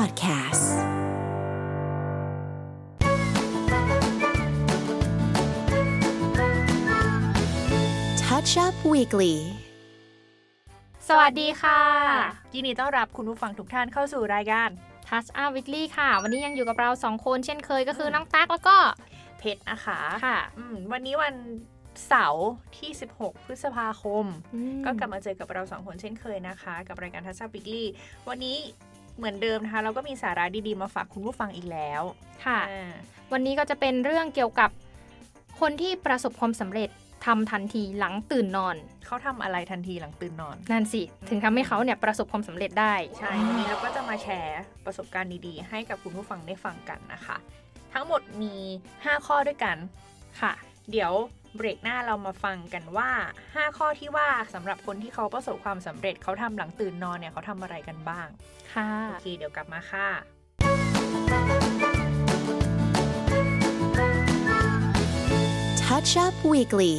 Podcasts Touch Up Weekly สวัสดีค่ะ ยินดีต้อนรับคุณผู้ฟังทุกท่านเข้าสู่รายการ Touch Up Weekly ค่ะ วันนี้ยังอยู่กับเราสองคนเช่นเคยก็คือน้องตั๊กแล้วก็เพชรนะคะค่ะอืมวันนี้วันเสาร์ที่ 16 พฤษภาคมอืมก็กลับมาเจอกับเราสองคนเช่นเคยนะคะ กับรายการทัศน์บิกลี่วันนี้ เหมือนเดิมนะคะเราก็มีสาระดีๆมาฝากคุณผู้ฟังอีกแล้วค่ะอ่าวันนี้ก็จะเป็นเรื่องเกี่ยวกับคนที่ประสบความสำเร็จทำทันทีหลังตื่นนอน เขาทำอะไรทันทีหลังตื่นนอน นั่นสิ ถึงทำให้เขาเนี่ยประสบความสำเร็จได้ ใช่วันนี้เราก็จะมาแชร์ประสบการณ์ดีๆ ให้กับคุณผู้ฟังได้ฟังกันนะคะ ทั้งหมดมี 5 ข้อด้วยกันค่ะ เดี๋ยว เบรกหน้าเรามาฟังกันว่า 5 ข้อที่ว่าสำหรับคนที่เขาประสบความสำเร็จเขาทำหลังตื่นนอนเนี่ยเขาทำอะไรกันบ้าง ค่ะ โอเค เดี๋ยวกลับมาค่ะ Touch Up Weekly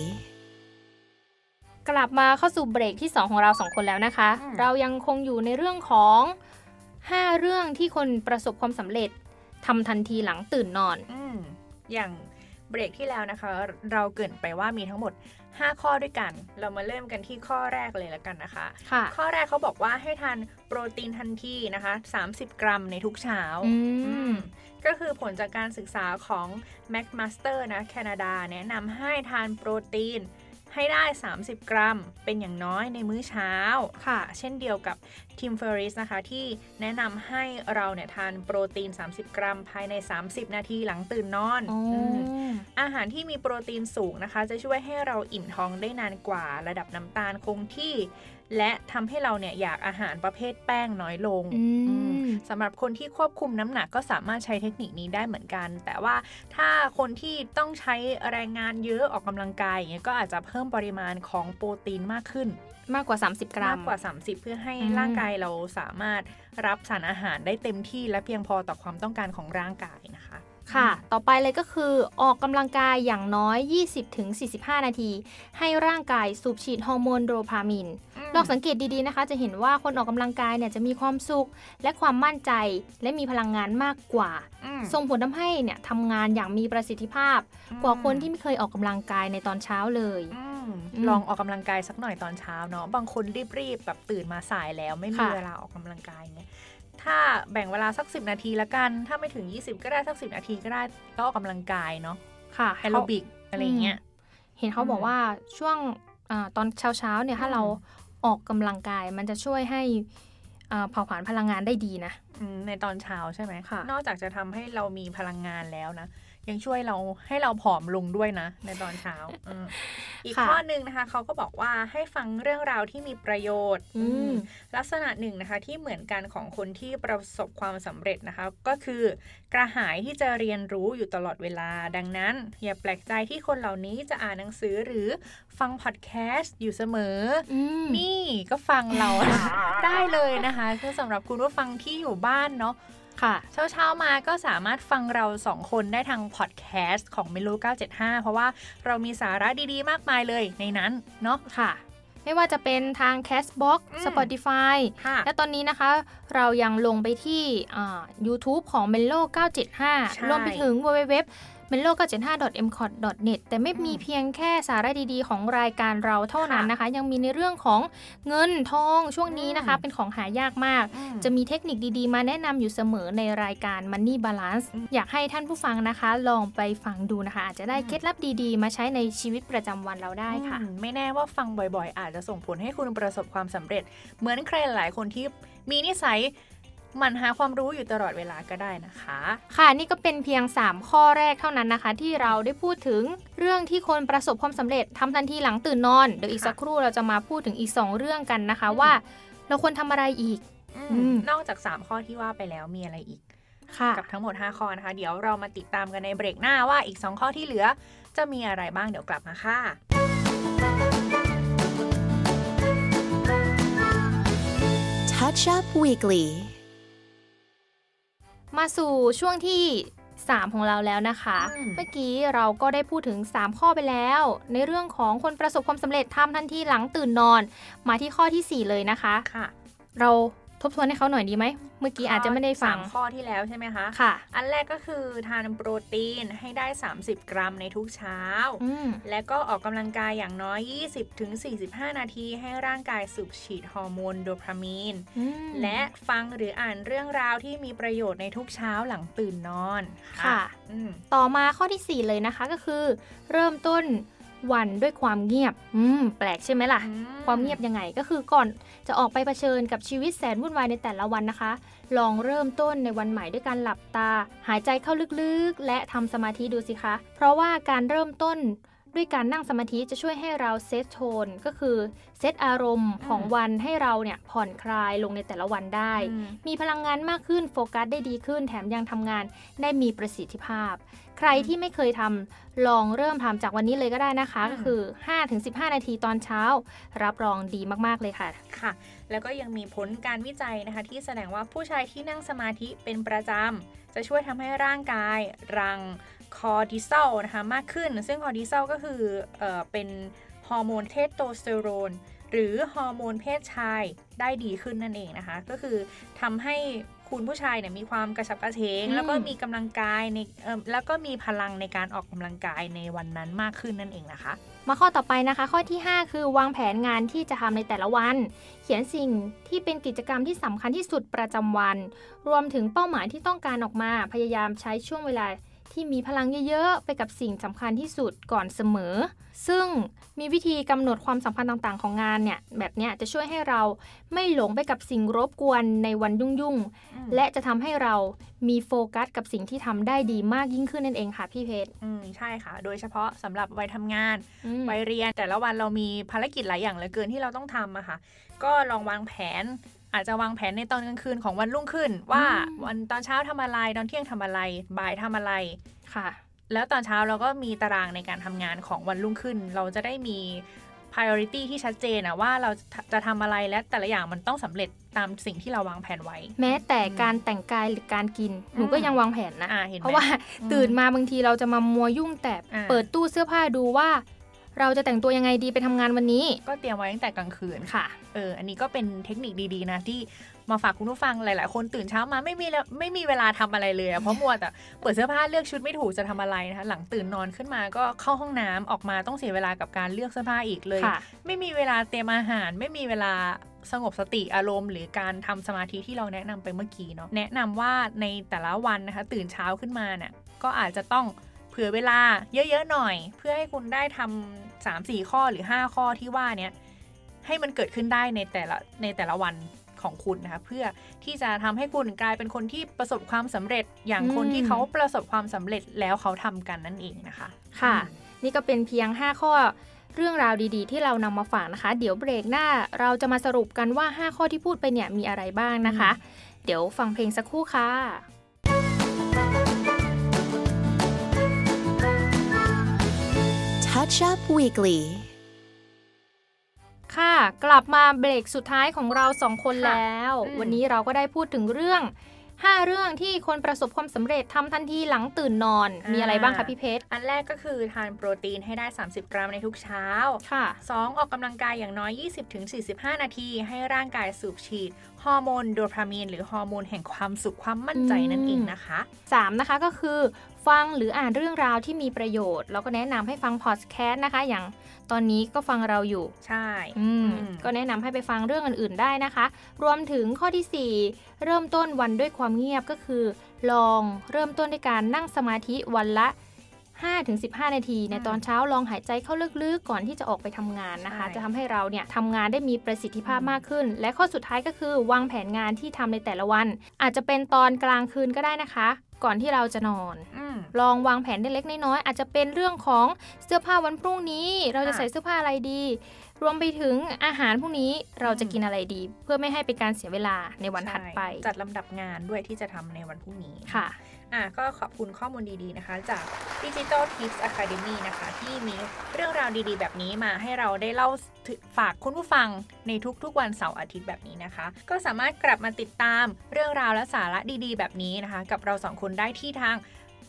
กลับมาเข้าสู่เบรกที่ 2 ของเราสองคนแล้วนะคะอืมเรายังคงอยู่ในเรื่องของ 5 เรื่องที่คนประสบความสำเร็จทำทันทีหลังตื่นนอนอืมอย่าง เบรกที่แล้วนะคะ เราเกรินไปว่ามีทั้งหมด 5 ข้อด้วยกัน เรามาเริ่มกันที่ข้อแรกเลยแล้วกันนะคะค่ะข้อแรกเขาบอกว่าให้ทานโปรตีนทันทีนะคะ 30 กรัมในทุกเช้าอือืมมก็คือผลจากการศึกษาของ McMaster นะแคนาดา แนะนำให้ทานโปรตีนให้ได้ 30 กรัม เป็นอย่างน้อยในมื้อเช้าค่ะ เช่นเดียวกับ ทีมเฟอริสนะคะที่แนะนำให้เราเนี่ยทานโปรตีน 30 กรัม ภายใน 30 นาทีหลังตื่นนอนอ๋อมอาหารที่มีโปรตีนสูงนะคะ จะช่วยให้เราอิ่มท้องได้นานกว่าระดับน้ำตาลคงที่ และทำให้เราเนี่ยอยากอาหารประเภทแป้งน้อยลงอือืมมสำหรับคนที่ควบคุมน้ำหนักก็สามารถใช้เทคนิคนี้ได้เหมือนกัน แต่ว่าถ้าคนที่ต้องใช้แรงงานเยอะออกกำลังกายอย่างเงี้ยก็อาจจะเพิ่มปริมาณของโปรตีนมากขึ้นมากกว่า 30 กรัมามกกว่า 30 เพื่อให้อืมร่างกายเราสามารถรับสารอาหารได้เต็มที่และเพียงพอต่อความต้องการของร่างกายนะคะ ค่ะ ต่อไปเลยก็คือออกกำลังกายอย่างน้อย 20-45 นาที ให้ร่างกายสูบฉีดฮอร์โมนโดพามินลองสังเกตดีๆนะคะ จะเห็นว่าคนออกกำลังกายเนี่ยจะมีความสุขและความมั่นใจ และมีพลังงานมากกว่าอืมส่งผลทำให้เนี่ยทำงานอย่างมีประสิทธิภาพ กว่าคนที่ไม่เคยออกกำลังกายในตอนเช้าเลยอืมอืม ลองออกกำลังกายสักหน่อยตอนเช้าเนาะบางคนรีบๆแบบตื่นมาสายแล้วไม่มีค่ะเวลาออกกำลังกายเนี่ยถ้าแบ่งเวลาสัก 10 นาทีละกัน ถ้าไม่ถึง 20 ก็ได้สัก 10 นาทีก็ได้ก็ออกกำลังกายเนาะค่ะแอโรบิกอะไรอย่างเงี้ยเห็นเขาบอกอืมว่าช่วงอาตอนเช้าๆเนี่ยถ้าอืมเราออกกำลังกายมันจะช่วยให้อ่าเผาผลาญพลังงานได้ดีนะอืมในตอนเช้าใช่ไหมค่ะนอกจากจะทำให้เรามีพลังงานแล้วนะ ยังช่วยเราให้เราผอมลงด้วยนะ ในตอนเช้าอืมอีกค่ะข้อหนึ่งนะคะเขาก็บอกว่าให้ฟังเรื่องราวที่มีประโยชน์อืมลักษณะหนึ่งนะคะที่เหมือนกันของคนที่ประสบความสำเร็จนะคะ ก็คือกระหายที่จะเรียนรู้อยู่ตลอดเวลา ดังนั้น อย่าแปลกใจที่คนเหล่านี้จะอ่านหนังสือหรือฟังพอดแคสต์อยู่เสมอออืมนี่ก็ฟังเราได้เลยนะคะคือสำหรับคุณผู้ฟังที่อยู่บ้านเนาะ ค่ะ เช้าเช้าๆมาก็สามารถฟังเราสองคนได้ทางพอดแคสต์ของเมโล975 เพราะว่าเรามีสาระดีๆ มากมายเลยในนั้นเนาะค่ะ ไม่ว่าจะเป็นทาง Castbox อืม Spotify ค่ะและตอนนี้นะคะ เรายังลงไปที่อ่า YouTube ของ Melo ใช่975 รวมไปถึง www melo 975 m c o t net แต่ไม่มีอืมเพียงแค่สาระดีๆ ของรายการเราเท่านั้นนะคะ ยังมีในเรื่องของเงินทองช่วงนี้นะคะอืมเป็นของหายากมากอืมจะมีเทคนิคดีๆ มาแนะนำอยู่เสมอในรายการ Money Balance อืมอยากให้ท่านผู้ฟังนะคะ ลองไปฟังดูนะคะ อาจจะได้อืมเคล็ดลับดีๆ มาใช้ในชีวิตประจำวันเราได้ค่ะอืมไม่แน่ว่าฟังบ่อยๆ อาจจะส่งผลให้คุณประสบความสำเร็จ เหมือนใครหลายๆคนที่มีนิสัยห มั่นหาความรู้อยู่ตลอดเวลาก็ได้นะคะ ค่ะนี่ก็เป็นเพียง 3 ข้อแรกเท่านั้นนะคะ ที่เราได้พูดถึงเรื่องที่คนประสบความสำเร็จทำทันทีหลังตื่นนอน เดี๋ยวอีกค่ะสักครู่เราจะมาพูดถึงอีก 2 เรื่องกันนะคะอืมว่า เราควรทำอะไรอีกอืมมนอกจาก 3 ข้อที่ว่าไปแล้วมีอะไรอีกค่ะกับทั้งหมด 5 ข้อนะคะ เดี๋ยวเรามาติดตามกันในเบรกหน้าว่าอีก 2 ข้อที่เหลือ จะมีอะไรบ้างเดี๋ยวกลับมาค่ะ Touch Up Weekly มาสู่ช่วงที่ 3 ของเราแล้วนะคะอืมเมื่อกี้เราก็ได้พูดถึง 3 ข้อไปแล้ว ในเรื่องของคนประสบความสำเร็จทำทันทีหลังตื่นนอน มาที่ข้อทีสี่4 เลยนะคะค่ะเรา ทบทวนให้เขาหน่อยดีไหม เมื่อกี้อาจจะไม่ได้ฟังสามข้อที่แล้วใช่ไหมคะ ค่ะ อันแรกก็คือทานโปรตีนให้ได้ 30 กรัมในทุกเช้าอืมและก็ออกกำลังกายอย่างน้อย 20-45 นาทีให้ร่างกายสูบฉีดฮอร์โมนโดพามีนอืมและฟังหรืออ่านเรื่องราวที่มีประโยชน์ในทุกเช้าหลังตื่นนอน ค่ะอืมต่อมาข้อที่ 4 เลยนะคะก็คือ เริ่มต้น วันด้วยความเงียบ อืม แปลกใช่ไหมล่ะอืความเงียบยังไงก็คือก่อนจะออกไปเผชิญกับชีวิตแสนวุ่นวายในแต่ละวันนะคะ ลองเริ่มต้นในวันใหม่ด้วยการหลับตา หายใจเข้าลึกๆ และทำสมาธิดูสิคะ เพราะว่าการเริ่มต้น ด้วยการนั่งสมาธิจะช่วยให้เราเซตโทนก็คือเซตอารมณ์ของวันให้เราเนี่ยผ่อนคลายลงในแต่ละวันได้อืมมีพลังงานมากขึ้นโฟกัสได้ดีขึ้น แถมยังทำงานได้มีประสิทธิภาพ ใครที่ไม่เคยทำลองเริ่มทำจากวันนี้เลยก็ได้นะคะอืมก็คือ 5-15 นาทีตอนเช้า รับรองดีมากๆเลยค่ะค่ะ แล้วก็ยังมีผลการวิจัยนะคะที่แสดงว่าผู้ชายที่นั่งสมาธิเป็นประจำจะช่วยทำให้ร่างกายรัง คอร์ติซอลนะคะมากขึ้น ซึ่งคอร์ติซอลก็คือเออเป็นฮอร์โมนเทสโทสเตอโรนหรือฮอร์โมนเพศชายได้ดีขึ้นนั่นเองนะคะ ก็คือทำให้คุณผู้ชายเนี่ยมีความกระฉับกระเฉงอืมแล้วก็มีกำลังกายในเอ่อแล้วก็มีพลังในการออกกำลังกายในวันนั้นมากขึ้นนั่นเองนะคะ มาข้อต่อไปนะคะ ข้อที่ 5 คือวางแผนงานที่จะทำในแต่ละวัน เขียนสิ่งที่เป็นกิจกรรมที่สำคัญที่สุดประจำวัน รวมถึงเป้าหมายที่ต้องการออกมาพยายามใช้ช่วงเวลา ที่มีพลังเยอะๆ ไปกับสิ่งสำคัญที่สุดก่อนเสมอ ซึ่งมีวิธีกำหนดความสำคัญต่างๆ ของงานเนี่ย แบบเนี้ยจะช่วยให้เราไม่หลงไปกับสิ่งรบกวนในวันยุ่งๆ และจะทำให้เรามีโฟกัสกับสิ่งที่ทำได้ดีมากยิ่งขึ้นนั่นเองค่ะพี่เพชรอืมใช่ค่ะ โดยเฉพาะสำหรับวัยทำงานอืมวัยเรียน แต่ละวันเรามีภารกิจหลายอย่างเหลือเกินที่เราต้องทำอะค่ะ ก็ลองวางแผน อาจจะวางแผนในตอนกลางคืนของวันรุ่งขึ้น ว่าอืมวันตอนเช้าทำอะไรตอนเที่ยงทำอะไร บ่ายทำอะไรค่ะ แล้วตอนเช้าเราก็มีตารางในการทำงานของวันรุ่งขึ้น เราจะได้มี priority ที่ชัดเจนอะว่าเราจะจะทำอะไรและแต่ละอย่างมันต้องสำเร็จตามสิ่งที่เราวางแผนไว้ แม้แต่การแต่งกายหรือการกินหนูก็ยังวางแผนนะอ่าเห็นไหมเพราะว่าอืมตื่นมาบางทีเราจะมามัวยุ่งแต่อ่าเปิดตู้เสื้อผ้าดูว่า เราจะแต่งตัวยังไงดีไปทำงานวันนี้ ก็เตรียมไว้ตั้งแต่กลางคืนค่ะ เออ อันนี้ก็เป็นเทคนิคดีๆนะที่มาฝากคุณผู้ฟังหลาย ๆ คนตื่นเช้ามาไม่มีแล้วไม่มีเวลาทำอะไรเลยอะเพราะมัวแต่เปิดเสื้อผ้าเลือกชุดไม่ถูกจะทำอะไรนะคะ หลังตื่นนอนขึ้นมาก็เข้าห้องน้ำออกมาต้องเสียเวลากับการเลือกเสื้อผ้าอีกเลยค่ะไม่มีเวลาเตรียมอาหาร ไม่มีเวลาสงบสติอารมณ์ หรือการทำสมาธิที่เราแนะนำไปเมื่อกี้เนาะแนะนำว่าในแต่ละวันนะคะ ตื่นเช้าขึ้นมาเนี่ยก็อาจจะต้อง เผื่อเวลาเยอะๆหน่อย เพื่อให้คุณได้ทำสามสี่ข้อหรือ 5 ข้อที่ว่าเนี้ยให้มันเกิดขึ้นได้ในแต่ละในแต่ละวันของคุณนะคะเพื่อที่จะทำให้คุณกลายเป็นคนที่ประสบความสำเร็จอย่างคนที่อืมเขาประสบความสำเร็จแล้วเขาทำกันนั่นเองนะคะ ค่ะ นี่ก็เป็นเพียง 5 ข้อเรื่องราวดีๆ ที่เรานำมาฝากนะคะ เดี๋ยวเบรกหน้าเราจะมาสรุปกันว่า 5 ข้อที่พูดไปเนี่ยมีอะไรบ้างนะคะ เดี๋ยวฟังเพลงสักครู่ค่ะ Touch Up Weekly ค่ะ กลับมาเบรกสุดท้ายของเราสองคนค่ะแล้วอืมวันนี้เราก็ได้พูดถึงเรื่อง 5 เรื่องที่คนประสบความสำเร็จทำทันทีหลังตื่นนอน มีอะไรบ้างคะพี่เพชร อันแรกก็คือทานโปรตีนให้ได้ 30 กรัมในทุกเช้า ค่ะ 2. ออกกำลังกายอย่างน้อย 20-45 นาที ให้ร่างกายสูบฉีดฮอร์โมนโดพามีนหรือฮอร์โมนแห่งความสุขความมั่นใจนั่นเองนะคะ 3 นะคะก็คือ ฟังหรืออ่านเรื่องราวที่มีประโยชน์แล้วก็แนะนำให้ฟังพอดแคสต์นะคะ อย่างตอนนี้ก็ฟังเราอยู่ ใช่อืมอืมก็แนะนำให้ไปฟังเรื่องอื่น ๆ ได้นะคะ รวมถึงข้อทีสี่ 4 เริ่มต้นวันด้วยความเงียบก็คือ ลองเริ่มต้นด้วยการนั่งสมาธิวันละ 5-15 นาที ในตอนเช้าลองหายใจเข้าลึกๆ ก่อนที่จะออกไปทำงานนะคะ จะทำให้เราเนี่ยทำงานได้มีประสิทธิภาพมากขึ้น และข้อสุดท้ายก็คือ วางแผนงานที่ทำในแต่ละวัน อาจจะเป็นตอนกลางคืนก็ได้นะคะ ก่อนที่เราจะนอนอืมลองวางแผนได้เล็กน้อยๆอาจจะเป็นเรื่องของเสื้อผ้าวันพรุ่งนี้ เราจะค่ะใส่เสื้อผ้าอะไรดี รวมไปถึงอาหารพรุ่งนี้เราจะอืมกินอะไรดี เพื่อไม่ให้เป็นการเสียเวลาในวันถัดไปใช่จัดลำดับงานด้วยที่จะทำในวันพรุ่งนี้ค่ะ อะก็ขอบคุณข้อมูลดีๆนะคะ จาก Digital Tips Academy นะคะ ที่มีเรื่องราวดีๆ แบบนี้มาให้เราได้เล่าฝากคุณผู้ฟังในทุกๆ วันเสาร์อาทิตย์แบบนี้นะคะ ก็สามารถกลับมาติดตามเรื่องราวและสาระดีๆ แบบนี้นะคะ กับเราสองคนได้ที่ทาง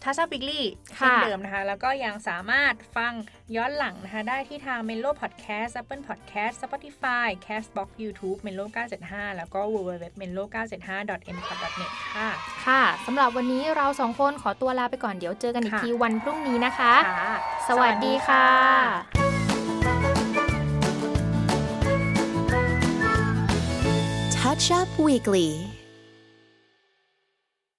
ทัชบิกลี่ค่ะเช่นเดิมนะคะ แล้วก็ยังสามารถฟังย้อนหลังนะคะ ได้ที่ทาง Melo Podcast Apple Podcast Spotify Castbox YouTube Melo 975 แล้วก็ www.melo 975 m p o d n e t ค่ะ ค่ะสำหรับวันนี้เราสองคนขอตัวลาไปก่อนเดี๋ยวเจอกันอีกค่ะทีวันพรุ่งนี้นะคะค่ะสวัสดีค่ะ Touch Up Weekly